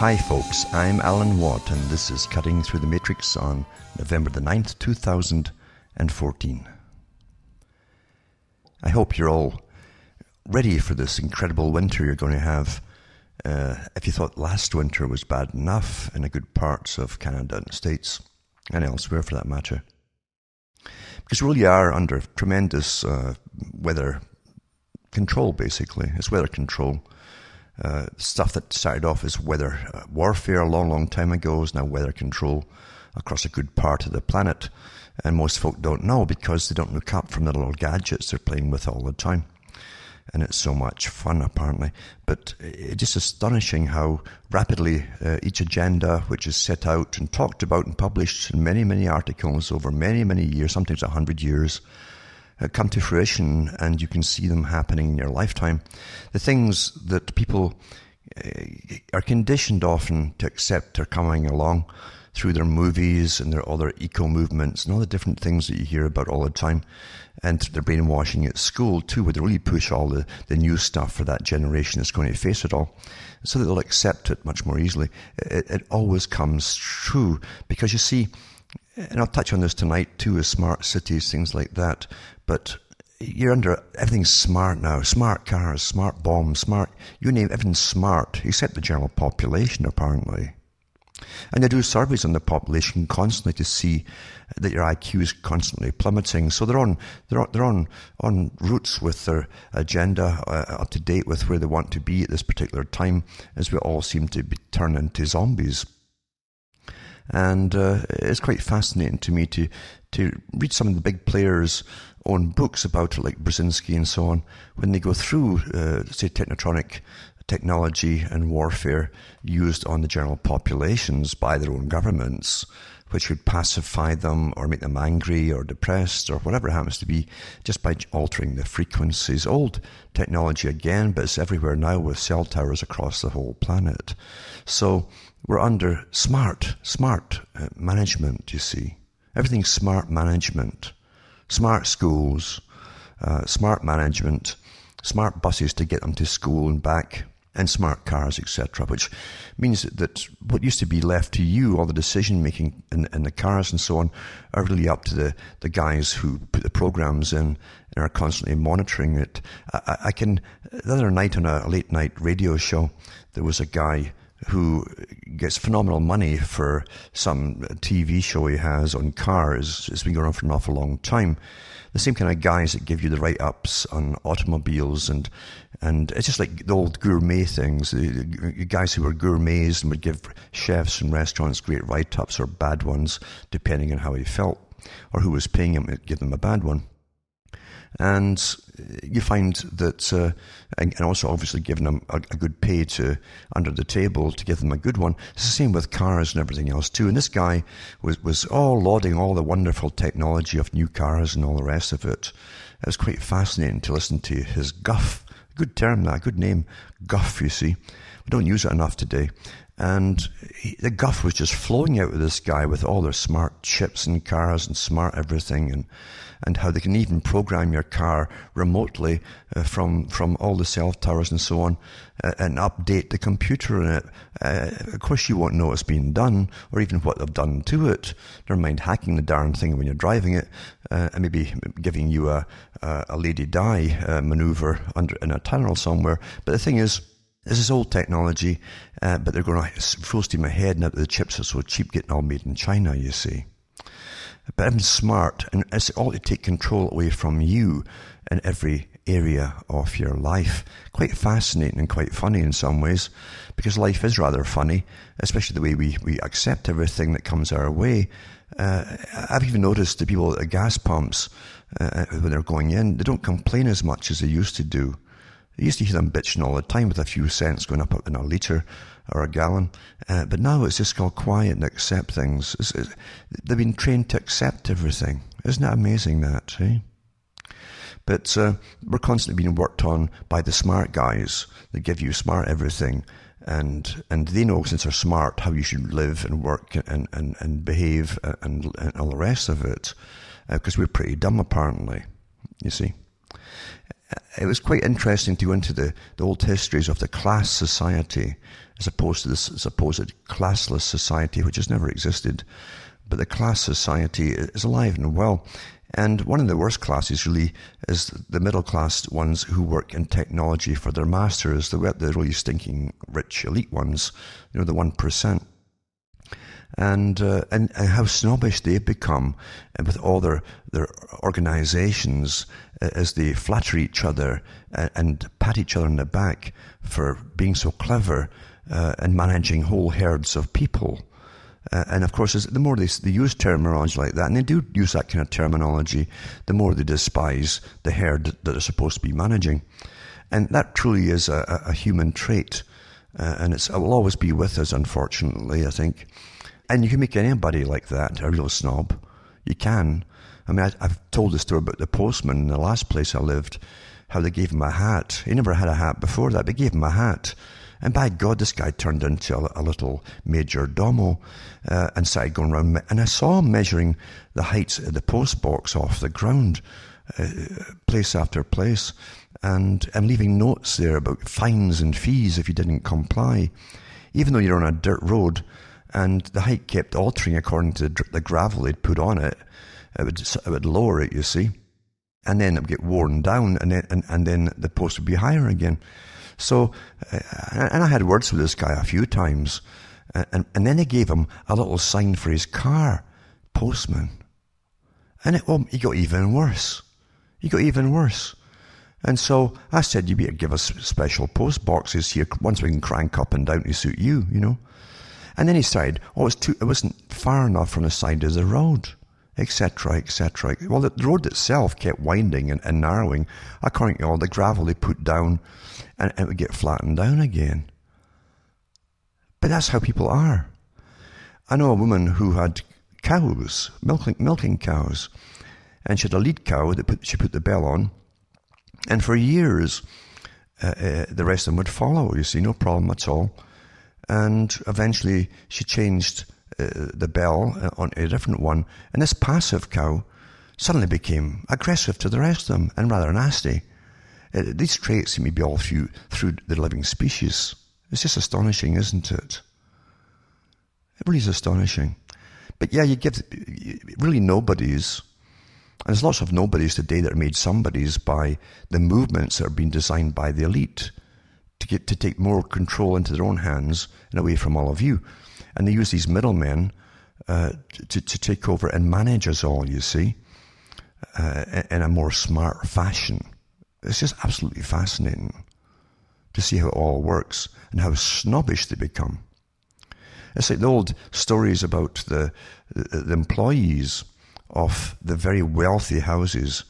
Hi, folks. I'm Alan Watt, and this is Cutting Through the Matrix on November the 9th, 2014. I hope you're all ready for this incredible winter you're going to have. Uh, if you thought last winter was bad enough in a good parts of Canada and the States, and elsewhere for that matter, because we really are under tremendous uh, weather control, basically. It's weather control. Uh, stuff that started off as weather uh, warfare a long, long time ago is now weather control across a good part of the planet. And most folk don't know because they don't look up from the little gadgets they're playing with all the time. And it's so much fun, apparently. But it's just astonishing how rapidly uh, each agenda, which is set out and talked about and published in many, many articles over many, many years, sometimes a hundred years, uh, come to fruition and you can see them happening in your lifetime. The things that people uh, are conditioned often to accept are coming along through their movies and their other eco movements and all the different things that you hear about all the time. And their brainwashing at school too, where they really push all the, the new stuff for that generation that's going to face it all. So that they'll accept it much more easily. It, it always comes true because you see, and I'll touch on this tonight too, as smart cities, things like that. But you're under everything's smart now. Smart cars, smart bombs, smart you name everything's smart, except the general population apparently. And they do surveys on the population constantly to see that your IQ is constantly plummeting. So they're on they're on, they're on on routes with their agenda uh, up to date with where they want to be at this particular time, as we all seem to be turned into zombies. And uh, it's quite fascinating to me to to read some of the big players' own books about it, like Brzezinski and so on, when they go through, uh, say, technotronic technology and warfare used on the general populations by their own governments, which would pacify them or make them angry or depressed or whatever it happens to be, just by altering the frequencies. Old technology again, but it's everywhere now with cell towers across the whole planet. So we're under smart, smart uh, management, you see. Everything's smart management, smart schools, uh, smart management, smart buses to get them to school and back, and smart cars, etc. Which means that what used to be left to you, all the decision making in, in, the cars and so on, are really up to the, the guys who put the programs in and are constantly monitoring it. I, I can, the other night on a late night radio show, there was a guy who gets phenomenal money for some TV show he has on cars. It's been going on for an awful long time. The same kind of guys that give you the write ups on automobiles and and it's just like the old gourmet things. The guys who were gourmets and would give chefs and restaurants great write ups or bad ones, depending on how he felt, or who was paying him give them a bad one. And you find that, uh, and also obviously giving them a, a, good pay to under the table to give them a good one. It's the same with cars and everything else too. And this guy was was all lauding all the wonderful technology of new cars and all the rest of it. It was quite fascinating to listen to his guff. Good term, that good name, guff. You see, we don't use it enough today. And he, the guff was just flowing out of this guy with all their smart chips and cars and smart everything and and how they can even program your car remotely uh, from from all the cell towers and so on, uh, and update the computer in it. Uh, of course, you won't know what's being done or even what they've done to it. Never mind hacking the darn thing when you're driving it, uh, and maybe giving you a a, a Lady Di uh, maneuver under in a tunnel somewhere. But the thing is. This is old technology, uh, but they're going to full steam ahead now that the chips are so cheap getting all made in China, you see. But I'm smart, and it's all to take control away from you in every area of your life. Quite fascinating and quite funny in some ways, because life is rather funny, especially the way we, we accept everything that comes our way. Uh, I've even noticed the people at the gas pumps, uh, when they're going in, they don't complain as much as they used to do. I used to hear them bitching all the time with a few cents going up in a litre or a gallon. Uh, but now it's just all quiet and accept things. It's, it's, they've been trained to accept everything. Isn't that amazing that, eh? But uh, we're constantly being worked on by the smart guys that give you smart everything. And and they know since they're smart how you should live and work and, and, and behave and, and all the rest of it. Because uh, we're pretty dumb apparently, you see it was quite interesting to go into the, the old histories of the class society as opposed to this supposed classless society which has never existed. But the class society is alive and well. And one of the worst classes really is the middle class ones who work in technology for their masters, the, the really stinking rich elite ones, you know, the 1% and, uh, and, and how snobbish they've become and with all their, their organizations uh, as they flatter each other and, and, pat each other on the back for being so clever uh, and managing whole herds of people. Uh, and of course, the more they, they use terminology like that, and they do use that kind of terminology, the more they despise the herd that they're supposed to be managing. And that truly is a, a human trait. Uh, and it will always be with us, unfortunately, I think. And you can make anybody like that a real snob. You can. I mean, I, have told the story about the postman in the last place I lived, how they gave him a hat. He never had a hat before that. They gave him a hat. And by God, this guy turned into a, a little major domo uh, and started going around. And I saw him measuring the heights of the post box off the ground, uh, place after place, and, and leaving notes there about fines and fees if you didn't comply. Even though you're on a dirt road, and the height kept altering according to the gravel they'd put on it. It would, it would lower it, you see, and then it would get worn down, and then and, and then the post would be higher again. So, uh, and I had words with this guy a few times, and and then they gave him a little sign for his car, postman, and it well, he got even worse. He got even worse. And so I said, you better give us special post boxes here once we can crank up and down to suit you, you know. And then he started, oh, too, it wasn't far enough from the side of the road, etc., etc. Well, the road itself kept winding and, and, narrowing according to all the gravel they put down, and it would get flattened down again. But that's how people are. I know a woman who had cows, milking, milking cows, and she had a lead cow that put, she put the bell on, and for years, uh, uh, the rest of them would follow, you see, no problem at all and eventually she changed uh, the bell uh, on a different one, and this passive cow suddenly became aggressive to the rest of them and rather nasty. Uh, these traits seem to be all through, through the living species. It's just astonishing, isn't it? It really is astonishing. But yeah, you give really nobodies, and there's lots of nobodies today that are made somebodies by the movements that are being designed by the elite get to take more control into their own hands and away from all of you. And they use these middlemen uh, to, to take over and manage us all, you see, uh, in a more smart fashion. It's just absolutely fascinating to see how it all works and how snobbish they become. It's like the old stories about the, the, employees of the very wealthy houses,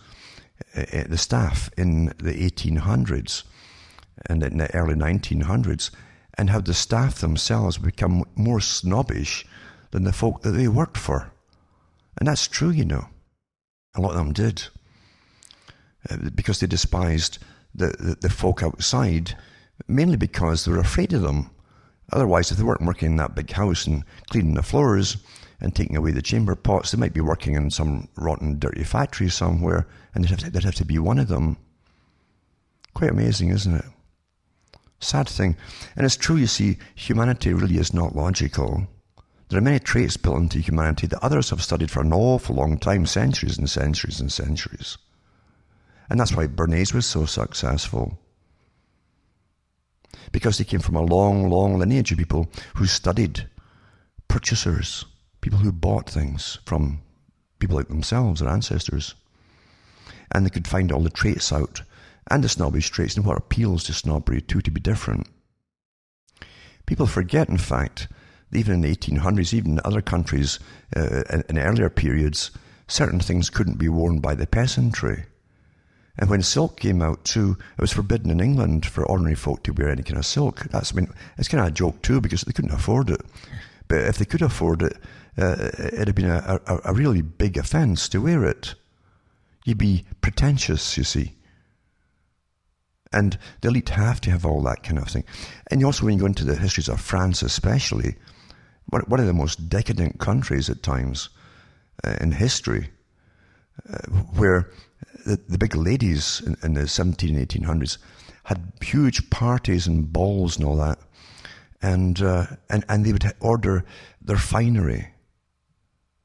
uh, uh the staff in the 1800s and in the early 1900s, and how the staff themselves become more snobbish than the folk that they worked for. And that's true, you know. A lot of them did. Uh, because they despised the, the, the, folk outside, mainly because they were afraid of them. Otherwise, if they weren't working in that big house and cleaning the floors and taking away the chamber pots, they might be working in some rotten, dirty factory somewhere, and they'd have to, they'd have to be one of them. Quite amazing, isn't it? Sad thing. And it's true, you see, humanity really is not logical. There are many traits built into humanity that others have studied for an awful long time, centuries and centuries and centuries. And that's why Bernays was so successful. Because he came from a long, long lineage of people who studied purchasers, people who bought things from people like themselves, their ancestors. And they could find all the traits out and the snobbish traits and what appeals to snobbery too to be different. People forget, in fact, that even in the 1800s, even in other countries uh, in earlier periods, certain things couldn't be worn by the peasantry. And when silk came out too, it was forbidden in England for ordinary folk to wear any kind of silk. That's I mean, it's kind of a joke too because they couldn't afford it. But if they could afford it, uh, it'd have been a, a, a really big offence to wear it. You'd be pretentious, you see. And the elite have to have all that kind of thing. And you also, when you go into the histories of France, especially, one of the most decadent countries at times uh, in history, uh, where the, the, big ladies in, in, the 17 and 1800s had huge parties and balls and all that. and, uh, and, and they would order their finery,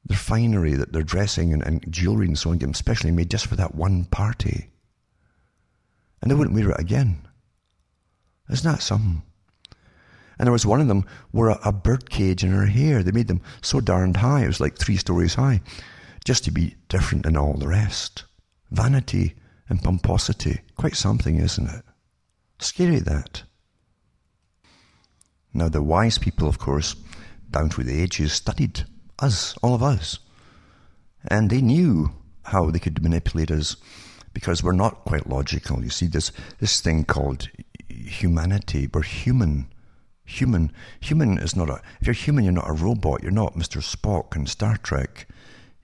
their finery, their dressing and, and jewelry and so on, especially made just for that one party. And they wouldn't wear it again. Isn't that something? And there was one of them wore a, a bird cage in her hair. They made them so darned high, it was like three stories high, just to be different than all the rest. Vanity and pomposity. Quite something, isn't it? Scary that. Now, the wise people, of course, down through the ages, studied us, all of us. And they knew how they could manipulate us because we're not quite logical. You see, this, this thing called humanity, we're human. Human. Human is not a, if you're human, you're not a robot. You're not Mr. Spock in Star Trek.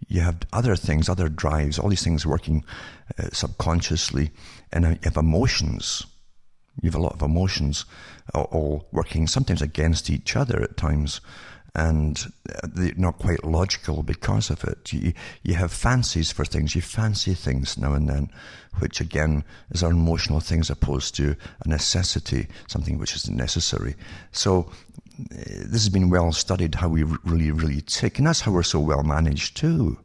You have other things, other drives, all these things working uh, subconsciously, and you have emotions. You have a lot of emotions all working sometimes against each other at times and they're not quite logical because of it. You, you have fancies for things, you fancy things now and then, which again is an emotional thing as opposed to a necessity, something which is necessary. So eh, this has been well studied how we really, really tick, and that's how we're so well managed too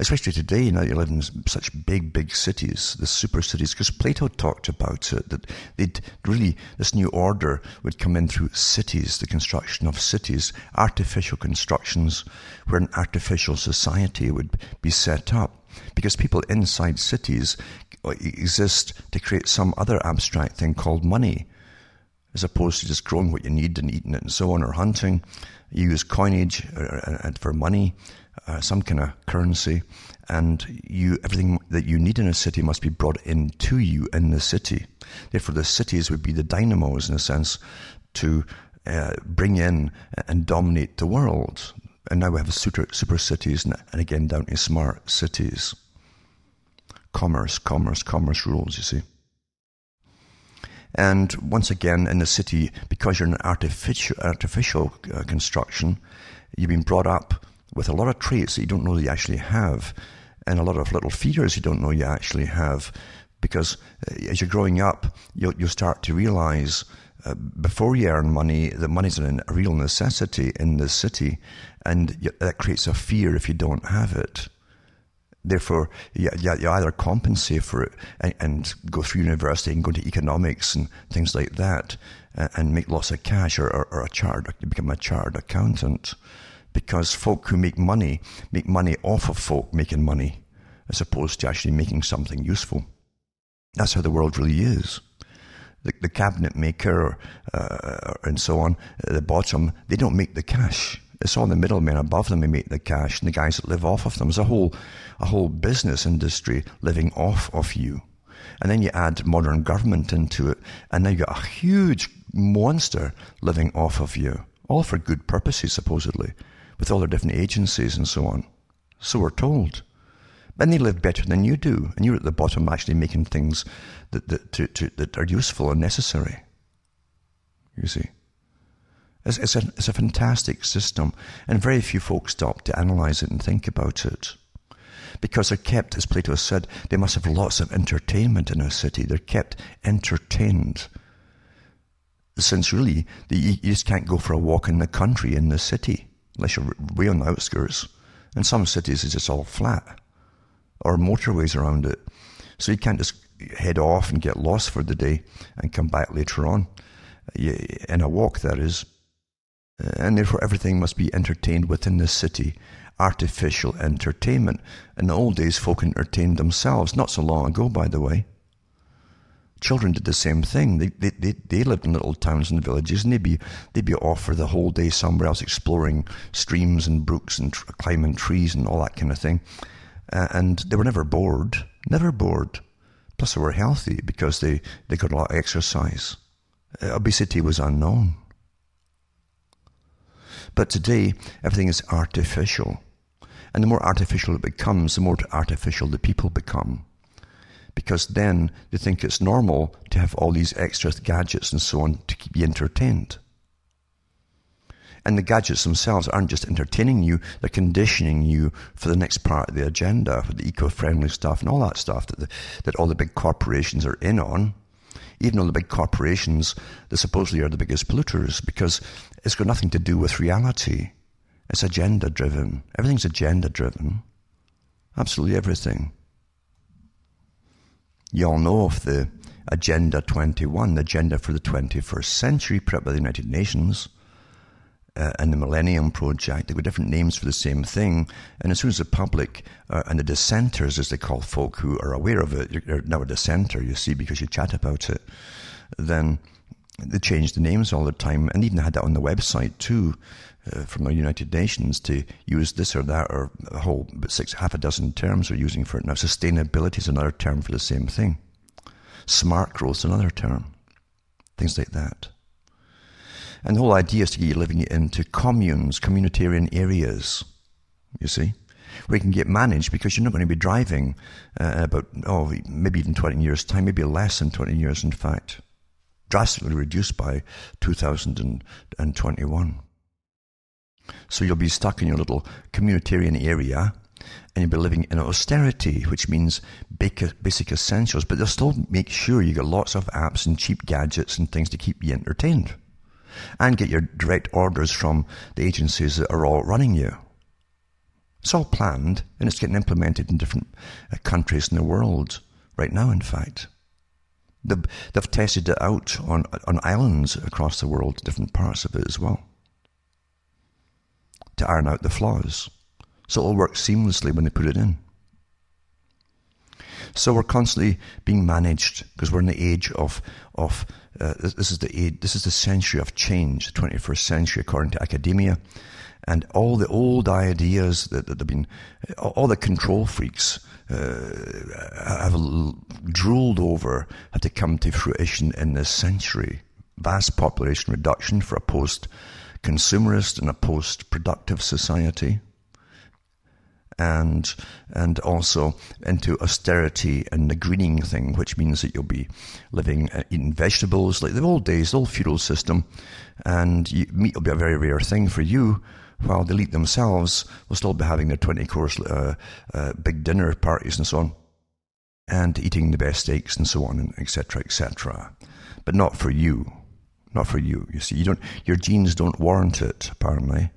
especially today, know, you live in such big, big cities, the super cities, because Plato talked about it, that they'd really, this new order would come in through cities, the construction of cities, artificial constructions, where an artificial society would be set up. Because people inside cities exist to create some other abstract thing called money, as opposed to just growing what you need and eating it and so on, or hunting. You use coinage uh, uh, for money uh, some kind of currency, and you everything that you need in a city must be brought into you in the city. Therefore, the cities would be the dynamos in a sense to uh, bring in and dominate the world. And now we have super, super cities, and, and again down to smart cities. Commerce, commerce, commerce rules. You see. And once again, in the city, because you're an artificial, artificial uh, construction, you've been brought up with a lot of traits that you don't know you actually have, and a lot of little fears you don't know you actually have. Because uh, as you're growing up, you'll, you'll start to realize uh, before you earn money that money's a real necessity in the city, and that creates a fear if you don't have it. Therefore, you, you, either compensate for it and, and, go through university and go into economics and things like that, and, and make lots of cash, or, or, or a chartered, become a chartered accountant because folk who make money make money off of folk making money as opposed to actually making something useful. That's how the world really is. The, the cabinet maker uh, and so on, at the bottom, they don't make the cash. It's all the middlemen above them who make the cash, and the guys that live off of them. There's a whole, a whole business industry living off of you. And then you add modern government into it, and now you've got a huge monster living off of you, all for good purposes, supposedly with all their different agencies and so on. So we're told. And they live better than you do, and you're at the bottom actually making things that, that, to, to, that are useful and necessary. You see. It's, it's, a, it's a fantastic system, and very few folks stop to analyze it and think about it. Because they're kept, as Plato said, they must have lots of entertainment in a city. They're kept entertained. Since really, you just can't go for a walk in the country in the city unless you're way on the outskirts. In some cities, it's just all flat or motorways around it. So you can't just head off and get lost for the day and come back later on. In a walk, that is. And therefore, everything must be entertained within the city. Artificial entertainment. In the old days, folk entertained themselves, not so long ago, by the way children did the same thing. They, they, they, lived in little towns and villages, and they'd be, they'd be off for the whole day somewhere else, exploring streams and brooks and tr- climbing trees and all that kind of thing. Uh, and they were never bored, never bored. Plus, they were healthy because they, they got a lot of exercise. Uh, obesity was unknown. But today, everything is artificial. And the more artificial it becomes, the more artificial the people become because then they think it's normal to have all these extra gadgets and so on to keep you entertained. And the gadgets themselves aren't just entertaining you, they're conditioning you for the next part of the agenda, for the eco friendly stuff and all that stuff that, the, that all the big corporations are in on. even though the big corporations, they supposedly are the biggest polluters, because it's got nothing to do with reality. It's agenda driven. Everything's agenda driven. Absolutely everything. You all know of the Agenda 21, the agenda for the 21st century, put up by the United Nations uh, and the Millennium Project. They got different names for the same thing. And as soon as the public uh, and the dissenters, as they call folk who are aware of it, you're now a dissenter, you see, because you chat about it, then they change the names all the time and even had that on the website too. Uh, from the United Nations to use this or that or a whole six half a dozen terms are using for it now. Sustainability is another term for the same thing. Smart growth is another term. Things like that. And the whole idea is to get you living into communes, communitarian areas, you see, where you can get managed because you're not going to be driving uh, about, oh, maybe even 20 years' time, maybe less than 20 years, in fact. Drastically reduced by 2021. So you'll be stuck in your little communitarian area and you'll be living in austerity, which means basic essentials, but they'll still make sure you get lots of apps and cheap gadgets and things to keep you entertained and get your direct orders from the agencies that are all running you. It's all planned and it's getting implemented in different uh, countries in the world right now, in fact. They've, they've tested it out on, on islands across the world, different parts of it as well, to iron out the flaws. So it'll work seamlessly when they put it in. So we're constantly being managed because we're in the age of of uh, this is the age, this is the century of change, the 21st century, according to academia, and all the old ideas that, that have been, all the control freaks have drooled over had to come to fruition in this century. Vast population reduction for a post-consumerist and a post-productive society and and also into austerity and the greening thing, which means that you'll be living uh, eating vegetables like the old days, the old feudal system, and you, meat will be a very rare thing for you. While the elite themselves will still be having their 20 course uh, uh, big dinner parties and so on, and eating the best steaks and so on, etc., etc. But not for you. Not for you. You see, you don't, your genes don't warrant it, apparently,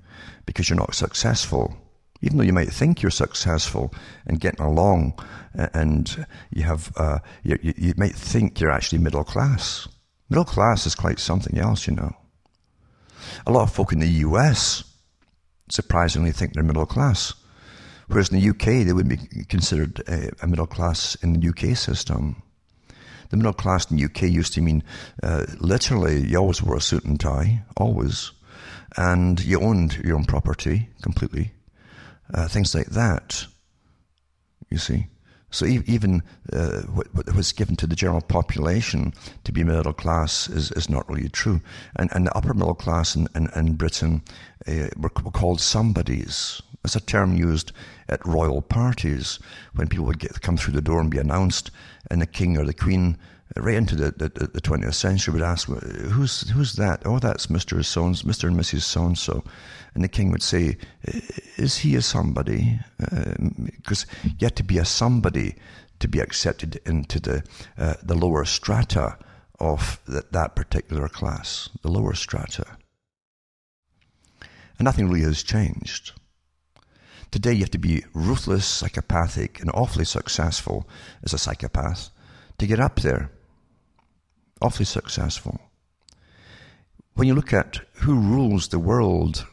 because you're not successful even though you might think you're successful and getting along and you have, uh, you, you might think you're actually middle class. Middle class is quite something else, you know. A lot of folk in the US surprisingly think they're middle class. Whereas in the UK, they would be considered a, a middle class in the UK system. The middle class in the UK used to mean uh, literally you always wore a suit and tie, always, and you owned your own property completely uh, things like that. You see. So even uh, what, was given to the general population to be middle class is, is not really true. And, and the upper middle class in, in, in Britain uh, were, were, called somebodies. It's a term used at royal parties when people would get, come through the door and be announced, and the king or the queen right into the, the, the 20th century would ask, who's, who's that? Oh, that's Mr. So Mr. and Mrs. So-and-so. And the king would say, is he a somebody? Because uh, you had to be a somebody to be accepted into the, uh, the lower strata of the, that particular class, the lower strata. And nothing really has changed. Today you have to be ruthless, psychopathic, and awfully successful as a psychopath to get up there. Awfully successful. When you look at who rules the world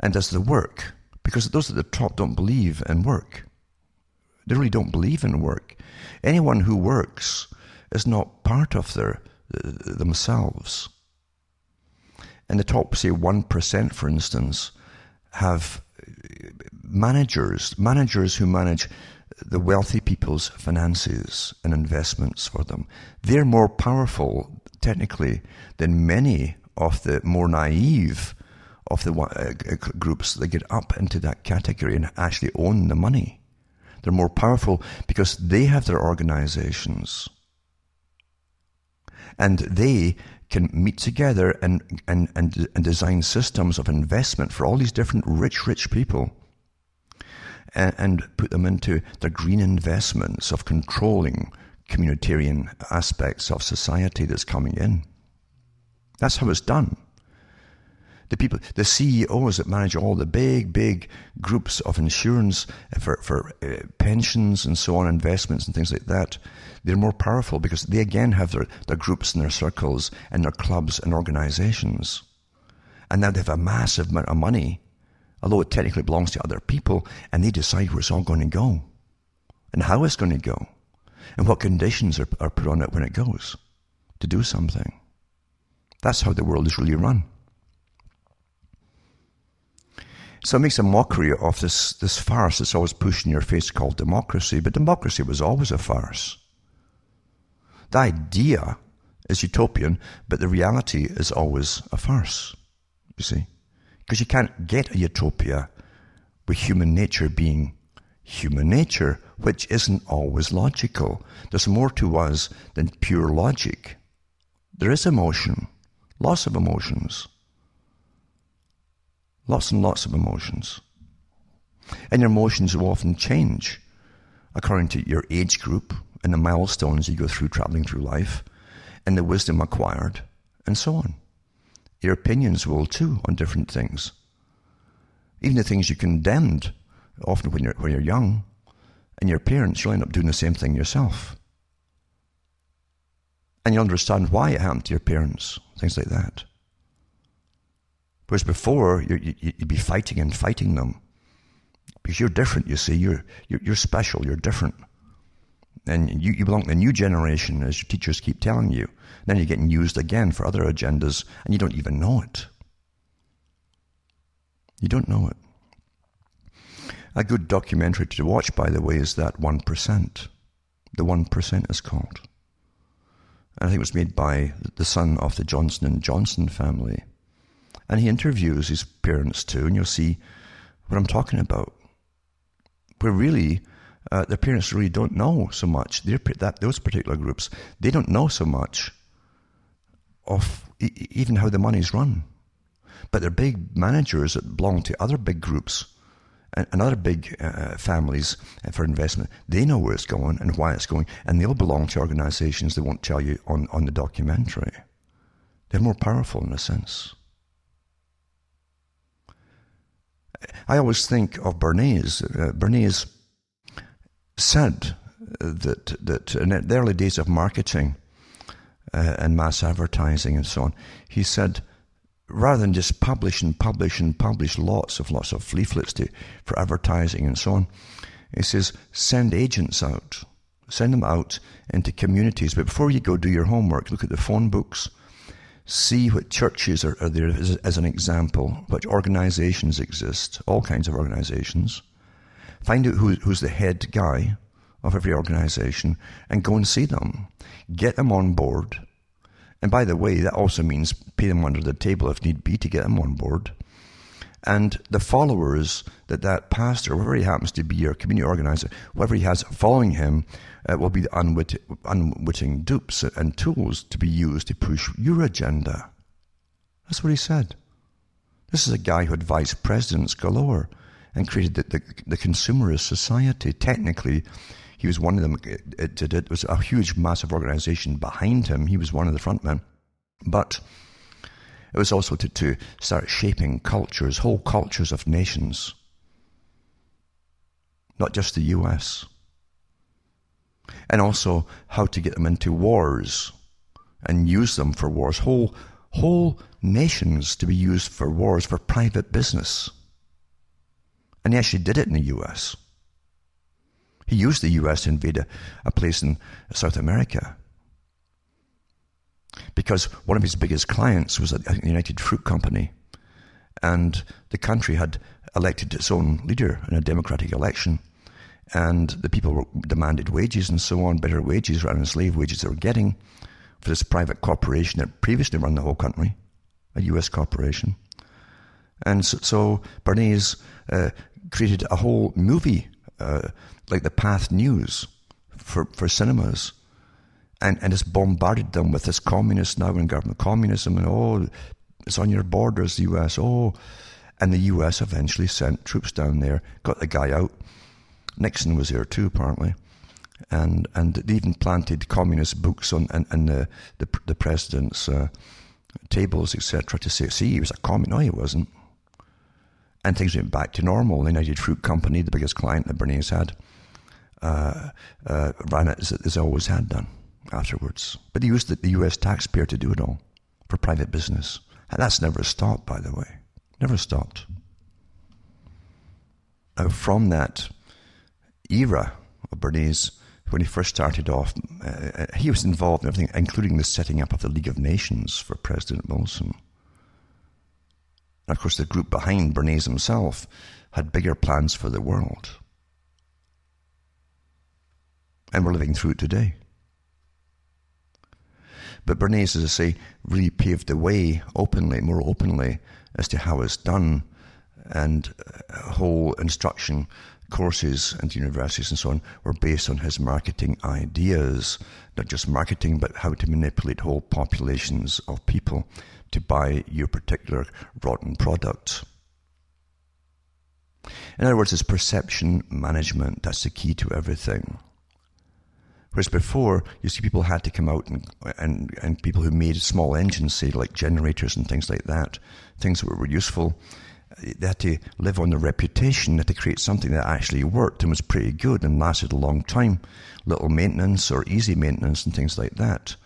and does the work, because those at the top don't believe in work. They really don't believe in work. Anyone who works is not part of their uh, themselves. And the top, say, 1%, for instance, have managers, managers who manage the wealthy people's finances and investments for them. They're more powerful, technically, than many of the more naive of the uh, groups that get up into that category and actually own the money. They're more powerful because they have their organizations. And they can meet together and, and, and, and design systems of investment for all these different rich, rich people and, and put them into their green investments of controlling communitarian aspects of society that's coming in. That's how it's done. The people, the CEOs that manage all the big, big groups of insurance for, for uh, pensions and so on, investments and things like that, they're more powerful because they again have their, their groups and their circles and their clubs and organizations. And now they have a massive amount of money, although it technically belongs to other people, and they decide where it's all going to go and how it's going to go and what conditions are, are put on it when it goes to do something. That's how the world is really run. So it makes a mockery of this, this farce that's always pushed in your face called democracy, but democracy was always a farce. The idea is utopian, but the reality is always a farce, you see. Because you can't get a utopia with human nature being human nature, which isn't always logical. There's more to us than pure logic. There is emotion, lots of emotions. Lots and lots of emotions. And your emotions will often change according to your age group and the milestones you go through traveling through life and the wisdom acquired and so on. Your opinions will too on different things. Even the things you condemned, often when you're, when you're young, and your parents, you'll end up doing the same thing yourself. And you'll understand why it happened to your parents, things like that. Whereas before, you, would be fighting and fighting them. Because you're different, you see. You're, you're special, you're different. And you, you belong to the new generation, as your teachers keep telling you. Then you're getting used again for other agendas, and you don't even know it. You don't know it. A good documentary to watch, by the way, is that 1%. The 1% is called. And I think it was made by the son of the Johnson and Johnson family. And he interviews his parents too, and you'll see what I'm talking about. We're really, uh, their parents really don't know so much. They're, that those particular groups, they don't know so much of e- even how the money's run. But they're big managers that belong to other big groups and, and other big uh, families for investment. They know where it's going and why it's going, and they'll belong to organizations that won't tell you on, on the documentary. They're more powerful in a sense. I always think of Bernays. Uh, Bernays said that that in the early days of marketing uh, and mass advertising and so on, he said rather than just publish and publish and publish lots of lots of leaflets to, for advertising and so on, he says send agents out, send them out into communities. But before you go do your homework, look at the phone books see what churches are, are there as, as, an example, what organizations exist, all kinds of organizations. Find out who, who's the head guy of every organization and go and see them. Get them on board. And by the way, that also means pay them under the table if need be to get them on board. And the followers that that pastor, whoever he happens to be, or community organizer, whoever he has following him, uh, will be the unwitting, unwitting dupes and tools to be used to push your agenda. That's what he said. This is a guy who had vice presidents galore and created the, the, the consumerist society. Technically, he was one of them. It, it, it, was a huge, massive organization behind him. He was one of the front men. But it was also to, to start shaping cultures, whole cultures of nations, not just the US and also how to get them into wars and use them for wars. Whole, whole nations to be used for wars for private business. And he actually did it in the US. He used the US to invade a, a place in South America. Because one of his biggest clients was the United Fruit Company. And the country had elected its own leader in a democratic election and the people demanded wages and so on, better wages rather than slave wages they were getting for this private corporation that previously run the whole country, a US corporation. And so, so Bernays uh, created a whole movie uh, like the Pathé News for, for cinemas and, and just bombarded them with this communist now in government communism and oh, it's on your borders, the US, oh. And the US eventually sent troops down there, got the guy out, Nixon was there too, apparently. and and they even planted communist books on and, and the, the, the president's uh, tables, etc., to say, see, he was a communist. No, he wasn't. And things went back to normal. The United Fruit Company, the biggest client that Bernays had, uh, uh, ran it as, as always had done afterwards. But he used the, the US taxpayer to do it all for private business. And that's never stopped, by the way. Never stopped. Now, from that era of Bernays, when he first started off, uh, he was involved in everything, including the setting up of the League of Nations for President Wilson. And of course, the group behind Bernays himself had bigger plans for the world. And we're living through it today. But Bernays, as I say, really paved the way openly, more openly, as to how it's done, and uh, whole instruction courses and universities and so on were based on his marketing ideas. Not just marketing, but how to manipulate whole populations of people to buy your particular rotten product. In other words, it's perception management. That's the key to everything. Whereas before, you see people had to come out and, and, and people who made small engines, say like generators and things like that, things that were useful, they had to live on their reputation, they had to create something that actually worked and was pretty good and lasted a long time. Little maintenance or easy maintenance and things like that.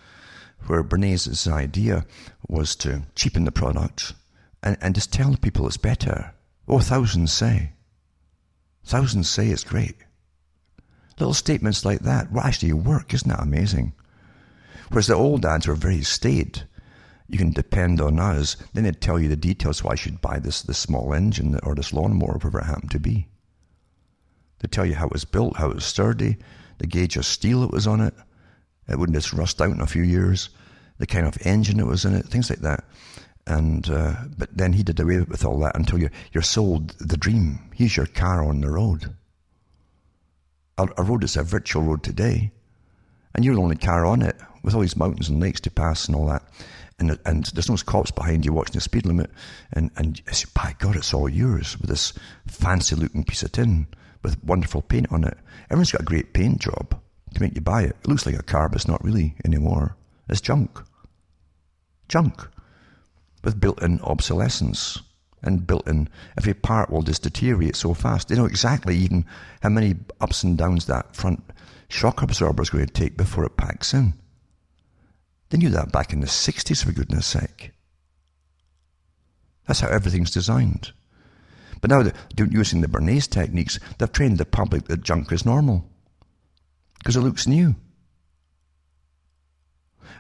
Where Bernays' idea was to cheapen the product and, and just tell people it's better. Oh, thousands say. Thousands say it's great. Little statements like that will actually work. Isn't that amazing? Whereas the old ads were very staid. You can depend on us. Then they'd tell you the details why you should buy this, this small engine or this lawnmower, whatever it happened to be. They tell you how it was built, how it was sturdy, the gauge of steel it was on it. It wouldn't just rust out in a few years. The kind of engine it was in it, things like that. And uh, but then he did away with all that until you're you're sold the dream. He's your car on the road a, a road is a virtual road today, and you're the only car on it with all these mountains and lakes to pass and all that. And, and there's no cops behind you watching the speed limit. And, and I say, by God, it's all yours with this fancy looking piece of tin with wonderful paint on it. Everyone's got a great paint job to make you buy it. It looks like a car, but it's not really anymore. It's junk. Junk. With built in obsolescence and built in. Every part will just deteriorate so fast. They know exactly even how many ups and downs that front shock absorber is going to take before it packs in. They knew that back in the 60s, for goodness sake. That's how everything's designed. But now, they're using the Bernays techniques, they've trained the public that junk is normal because it looks new.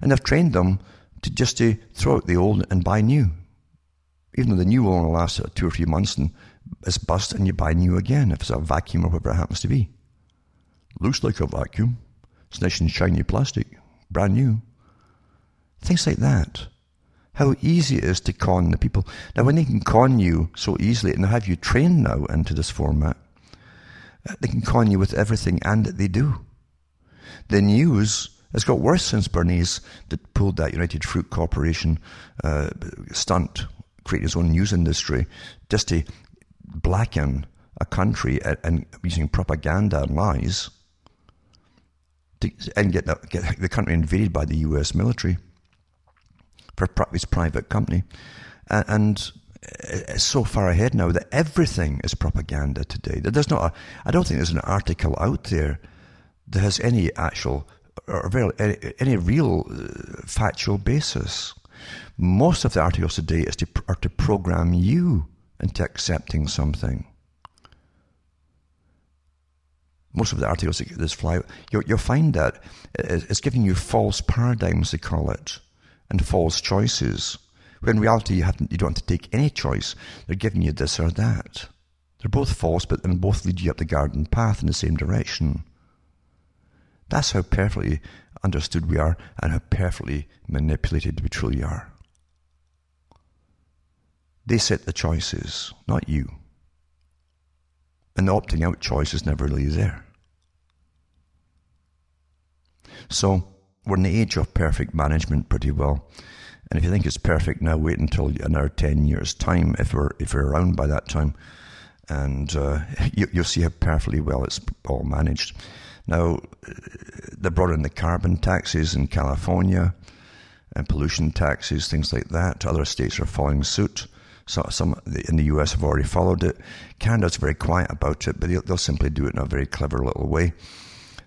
And they've trained them to just to throw out the old and buy new even though the new will only last two or three months and it's bust and you buy new again if it's a vacuum or whatever it happens to be. Looks like a vacuum. It's nice and shiny plastic, brand new. Things like that. How easy it is to con the people. Now, when they can con you so easily and have you trained now into this format, uh, they can con you with everything and they do. The news has got worse since Bernays pulled that United Fruit Corporation uh, stunt create his own news industry just to blacken a country and, and using propaganda and lies to, and get the, get the country invaded by the US military for his private company. And, and it's so far ahead now that everything is propaganda today. There's not a, I don't think there's an article out there that has any actual or very, any, any real uh, factual basis. Most of the articles today is to, are to program you into accepting something. Most of the articles that this fly, you'll, you'll find that it's giving you false paradigms, they call it, and false choices. When in reality, you, haven't, you don't have to take any choice. They're giving you this or that. They're both false, but then both lead you up the garden path in the same direction. That's how perfectly understood we are and how perfectly manipulated we truly are. They set the choices, not you. And the opting out choice is never really there. So, we're in the age of perfect management pretty well. And if you think it's perfect now, wait until another 10 years' time, if we're, if we're around by that time, and uh, you, will see how perfectly well it's all managed. Now, they brought in the carbon taxes in California and pollution taxes, things like that. Other states are following suit. So some in the US have already followed it. Canada's very quiet about it, but they'll, they'll simply do it in a very clever little way,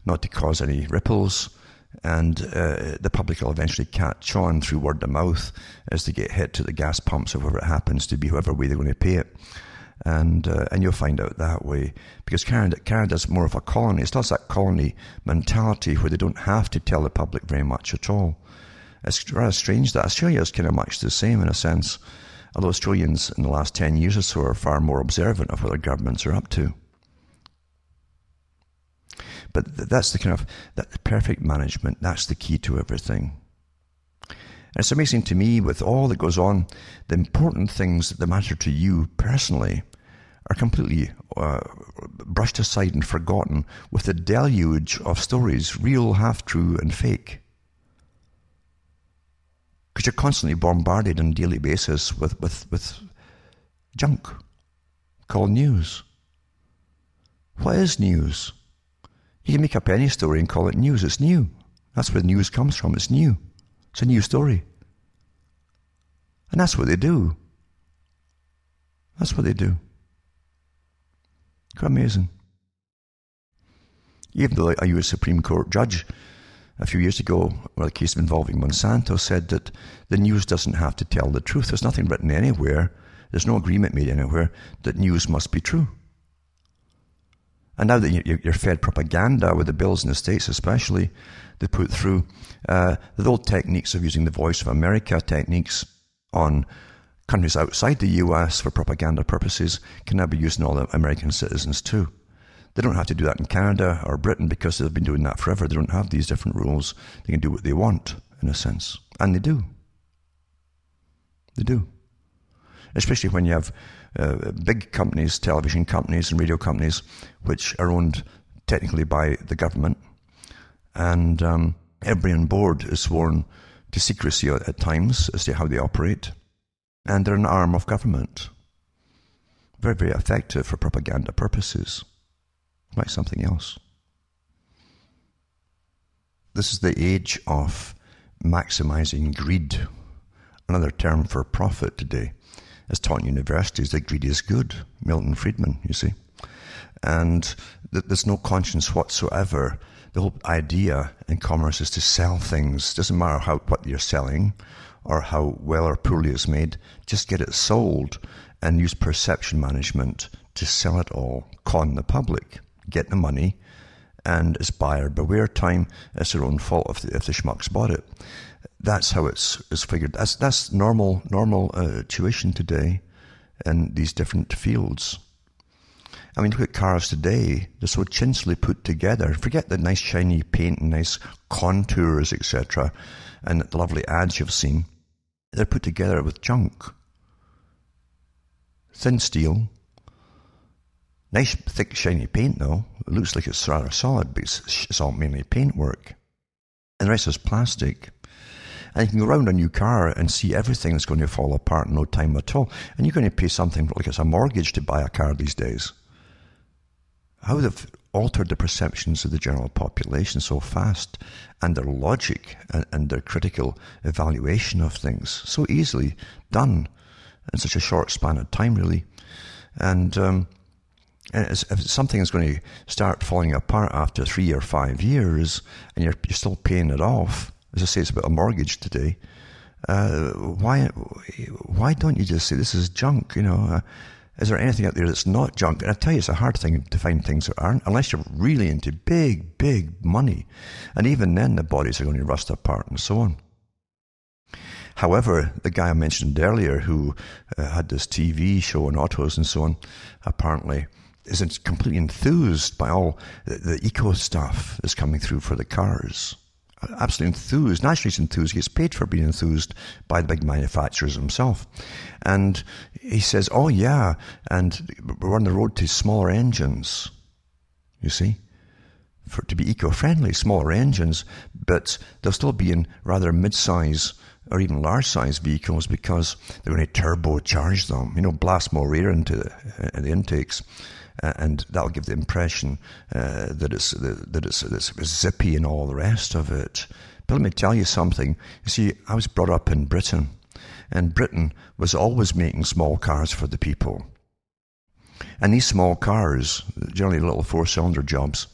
not to cause any ripples. And uh, the public will eventually catch on through word of mouth as they get hit to the gas pumps or whatever it happens to be, whoever way they're going to pay it and uh, and you'll find out that way because Canada Canada's more of a colony. It's not that colony mentality where they don't have to tell the public very much at all. It's rather strange that Australia is kind of much the same in a sense, although Australians in the last ten years or so are far more observant of what their governments are up to. But that's the kind of that perfect management. That's the key to everything. And it's amazing to me with all that goes on, the important things that matter to you personally are completely uh, brushed aside and forgotten with the deluge of stories, real, half true, and fake. Because you're constantly bombarded on a daily basis with, with, with junk called news. What is news? You can make up any story and call it news. It's new. That's where news comes from. It's new. It's a new story. And that's what they do. That's what they do. Amazing. Even though a US Supreme Court judge a few years ago, well, a case involving Monsanto, said that the news doesn't have to tell the truth. There's nothing written anywhere, there's no agreement made anywhere that news must be true. And now that you're fed propaganda with the bills in the States, especially, they put through uh, the old techniques of using the voice of America techniques on countries outside the US for propaganda purposes can now be on all American citizens too. They don't have to do that in Canada or Britain because they've been doing that forever. They don't have these different rules. They can do what they want, in a sense. And they do. They do. Especially when you have uh, big companies, television companies, and radio companies, which are owned technically by the government. And um, everybody on board is sworn to secrecy at times as to how they operate. And they're an arm of government. Very, very effective for propaganda purposes. Like something else. This is the age of maximizing greed. Another term for profit today is taught in universities that greed is good. Milton Friedman, you see. And that there's no conscience whatsoever. The whole idea in commerce is to sell things. Doesn't matter how what you're selling or how well or poorly it's made. Just get it sold and use perception management to sell it all. Con the public. Get the money. And it's buyer beware time. It's their own fault if the, if the schmucks bought it that's how it's, it's figured. That's, that's normal, normal uh, tuition today in these different fields. I mean, look at cars today. They're so chinsily put together. Forget the nice shiny paint and nice contours, etc., and the lovely ads you've seen. They're put together with junk. Thin steel. Nice, thick, shiny paint, though. It looks like it's rather solid, but it's, it's all mainly paintwork. And the rest is plastic. And you can go around a new car and see everything that's going to fall apart in no time at all. And you're going to pay something like it's a mortgage to buy a car these days. How they've altered the perceptions of the general population so fast and their logic and, and their critical evaluation of things so easily done in such a short span of time, really. And, um, if something is going to start falling apart after three or five years and you're, you're still paying it off, as I say, it's about a mortgage today. Uh, why, why don't you just say this is junk? You know, uh, is there anything out there that's not junk? And I tell you, it's a hard thing to find things that aren't, unless you're really into big, big money. And even then, the bodies are going to rust apart and so on. However, the guy I mentioned earlier who uh, had this TV show on autos and so on, apparently isn't completely enthused by all the, the eco stuff that's coming through for the cars absolutely enthused, naturally he's enthused, he gets paid for being enthused by the big manufacturers himself. And he says, oh yeah, and we're on the road to smaller engines, you see, for to be eco-friendly, smaller engines, but they'll still be in rather mid-size or even large size vehicles because they're going to turbocharge them, you know, blast more air into the, uh, the intakes. Uh, and that'll give the impression uh, that it's that it's, it's zippy and all the rest of it. But let me tell you something. You see, I was brought up in Britain, and Britain was always making small cars for the people. And these small cars, generally little four-cylinder jobs,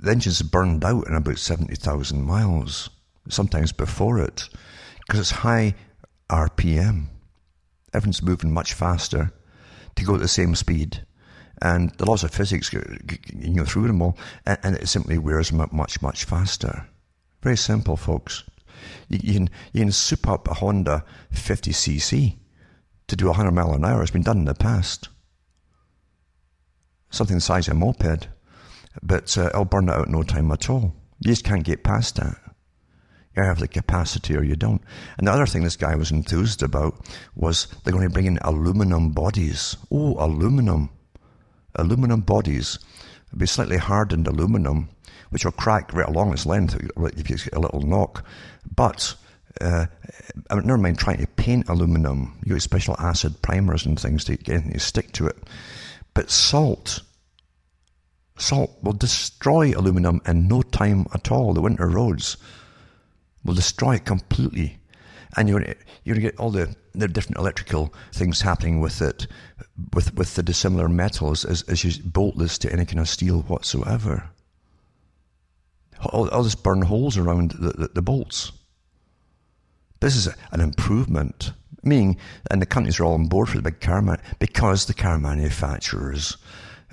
the engines burned out in about 70,000 miles, sometimes before it, because it's high RPM. Everything's moving much faster to go at the same speed. And the laws of physics, you go through them all, and, and it simply wears them out much, much faster. Very simple, folks. You, you, can, you can soup up a Honda 50cc to do 100 mile an hour. It's been done in the past. Something the size of a moped. But uh, it'll burn it out in no time at all. You just can't get past that. Have the capacity or you don't. And the other thing this guy was enthused about was they're going to bring in aluminum bodies. Oh, aluminum. Aluminum bodies. It'll be slightly hardened aluminum, which will crack right along its length if you get a little knock. But uh, I mean, never mind trying to paint aluminum. You use special acid primers and things to get anything to stick to it. But salt, salt will destroy aluminum in no time at all. The winter roads will destroy it completely. And you're, you're going to get all the, the different electrical things happening with it, with, with the dissimilar metals as, as you bolt this to any kind of steel whatsoever. All this burn holes around the, the, the bolts. This is an improvement. Meaning, and the companies are all on board for the big car man, because the car manufacturers,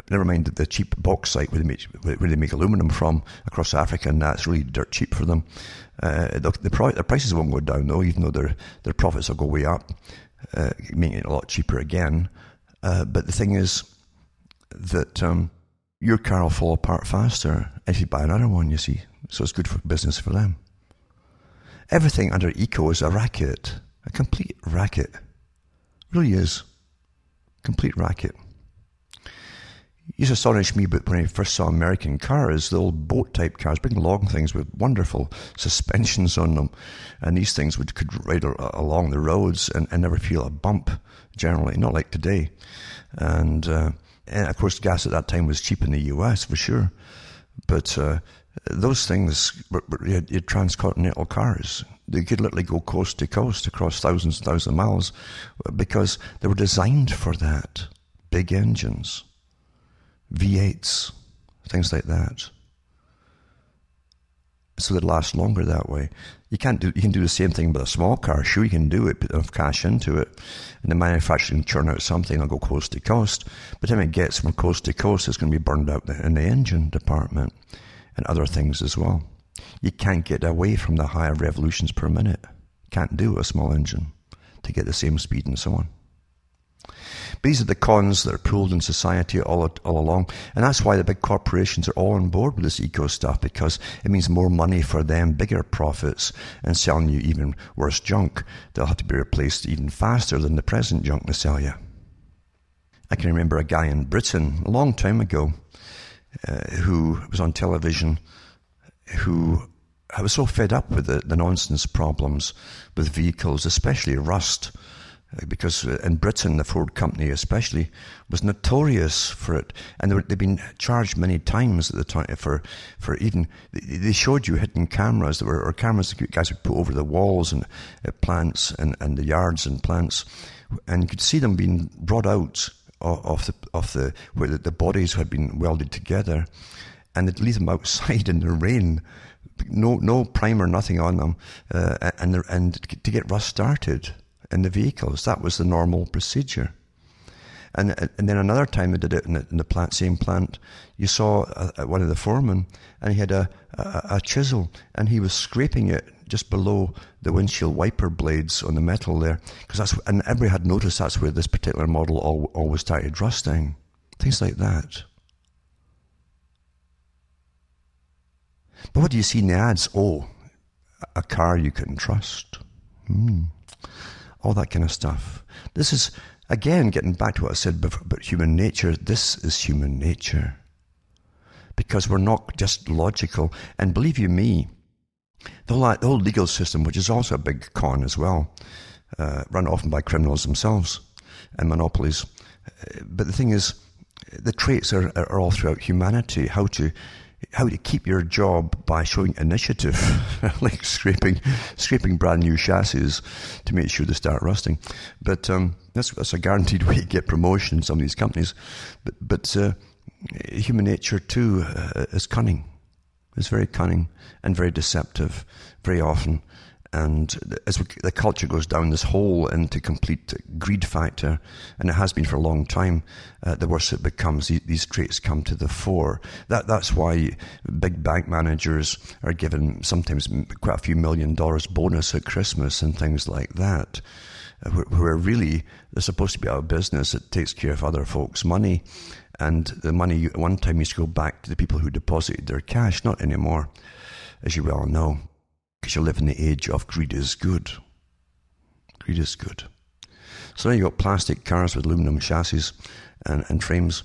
never mind the cheap bauxite where they make, where they make aluminum from across Africa, and that's really dirt cheap for them. Uh, the, the, the, prices won't go down though, even though their their profits will go way up, uh, making it a lot cheaper again. Uh, but the thing is that um, your car will fall apart faster if you buy another one. You see, so it's good for business for them. Everything under eco is a racket, a complete racket. It really is. Complete racket. Used to astonish me but when I first saw American cars, the old boat type cars, big long things with wonderful suspensions on them. And these things would could ride along the roads and, and never feel a bump, generally, not like today. And, uh, and of course, gas at that time was cheap in the US for sure. But uh, those things were, were, transcontinental cars. They could literally go coast to coast across thousands and thousands of miles because they were designed for that. Big engines, V8s, things like that. So they'd last longer that way. You can't do. You can do the same thing with a small car. Sure, you can do it. Put enough cash into it, and the manufacturer can churn out something that'll go coast to coast. But when it gets from coast to coast, it's going to be burned out in the engine department and other things as well. You can't get away from the higher revolutions per minute. Can't do a small engine to get the same speed and so on. These are the cons that are pulled in society all, all along. And that's why the big corporations are all on board with this eco stuff because it means more money for them, bigger profits, and selling you even worse junk. They'll have to be replaced even faster than the present junk they sell you. I can remember a guy in Britain a long time ago uh, who was on television who I was so fed up with the, the nonsense problems with vehicles, especially rust, because uh, in Britain, the Ford company especially was notorious for it, and they've been charged many times at the time for for even they showed you hidden cameras that were or cameras that guys would put over the walls and uh, plants and, and the yards and plants, and you could see them being brought out of, of the of the where the, the bodies had been welded together. And they'd leave them outside in the rain, no no primer, nothing on them, uh, and and to get rust started in the vehicles. That was the normal procedure. And and then another time they did it in the, in the plant, same plant. You saw a, one of the foremen, and he had a, a, a chisel, and he was scraping it just below the windshield wiper blades on the metal there, because that's and everybody had noticed that's where this particular model all, always started rusting. Things like that. But what do you see in the ads? Oh, a car you can trust. Hmm. All that kind of stuff. This is, again, getting back to what I said before about human nature. This is human nature. Because we're not just logical. And believe you me, The whole, the whole legal system, which is also a big con as well, uh, run often by criminals themselves and monopolies. Uh, but the thing is, the traits are, are all throughout humanity. How to how to keep your job by showing initiative, like scraping scraping brand new chassis to make sure they start rusting. But um, that's that's a guaranteed way to get promotion in some of these companies. But but uh, human nature too uh, is cunning. It's very cunning and very deceptive, very often. And as the culture goes down this hole into complete greed factor, and it has been for a long time, uh, the worse it becomes. These traits come to the fore. That, that's why big bank managers are given sometimes quite a few million dollars bonus at Christmas and things like that, uh, where, where really they're supposed to be a business that takes care of other folks' money. And the money at one time used to go back to the people who deposited their cash, not anymore, as you well know because you live in the age of greed is good. Greed is good. So now you've got plastic cars with aluminum chassis and, and frames,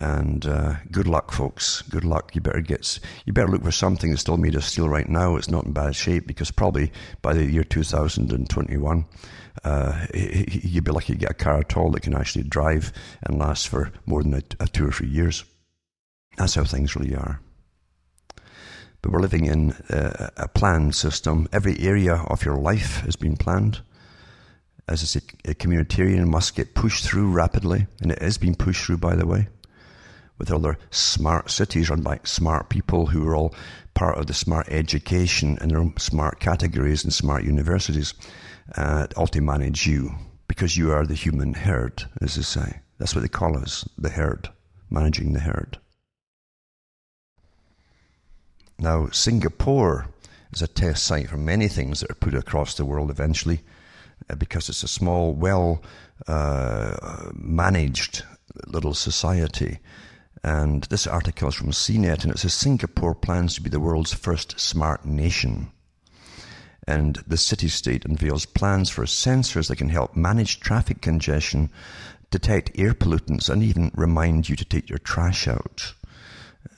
and uh, good luck, folks. Good luck. You better get you better look for something that's still made of steel right now. It's not in bad shape because probably by the year 2021, uh, you'd be lucky to get a car at all that can actually drive and last for more than a, a two or three years. That's how things really are. But we're living in a, a planned system. Every area of your life has been planned. As I say, a communitarian must get pushed through rapidly, and it is being pushed through, by the way, with all other smart cities run by smart people who are all part of the smart education and their smart categories and smart universities, uh, all to manage you because you are the human herd, as they say. That's what they call us, the herd, managing the herd. Now, Singapore is a test site for many things that are put across the world eventually uh, because it's a small, well uh, managed little society. And this article is from CNET and it says Singapore plans to be the world's first smart nation. And the city state unveils plans for sensors that can help manage traffic congestion, detect air pollutants, and even remind you to take your trash out.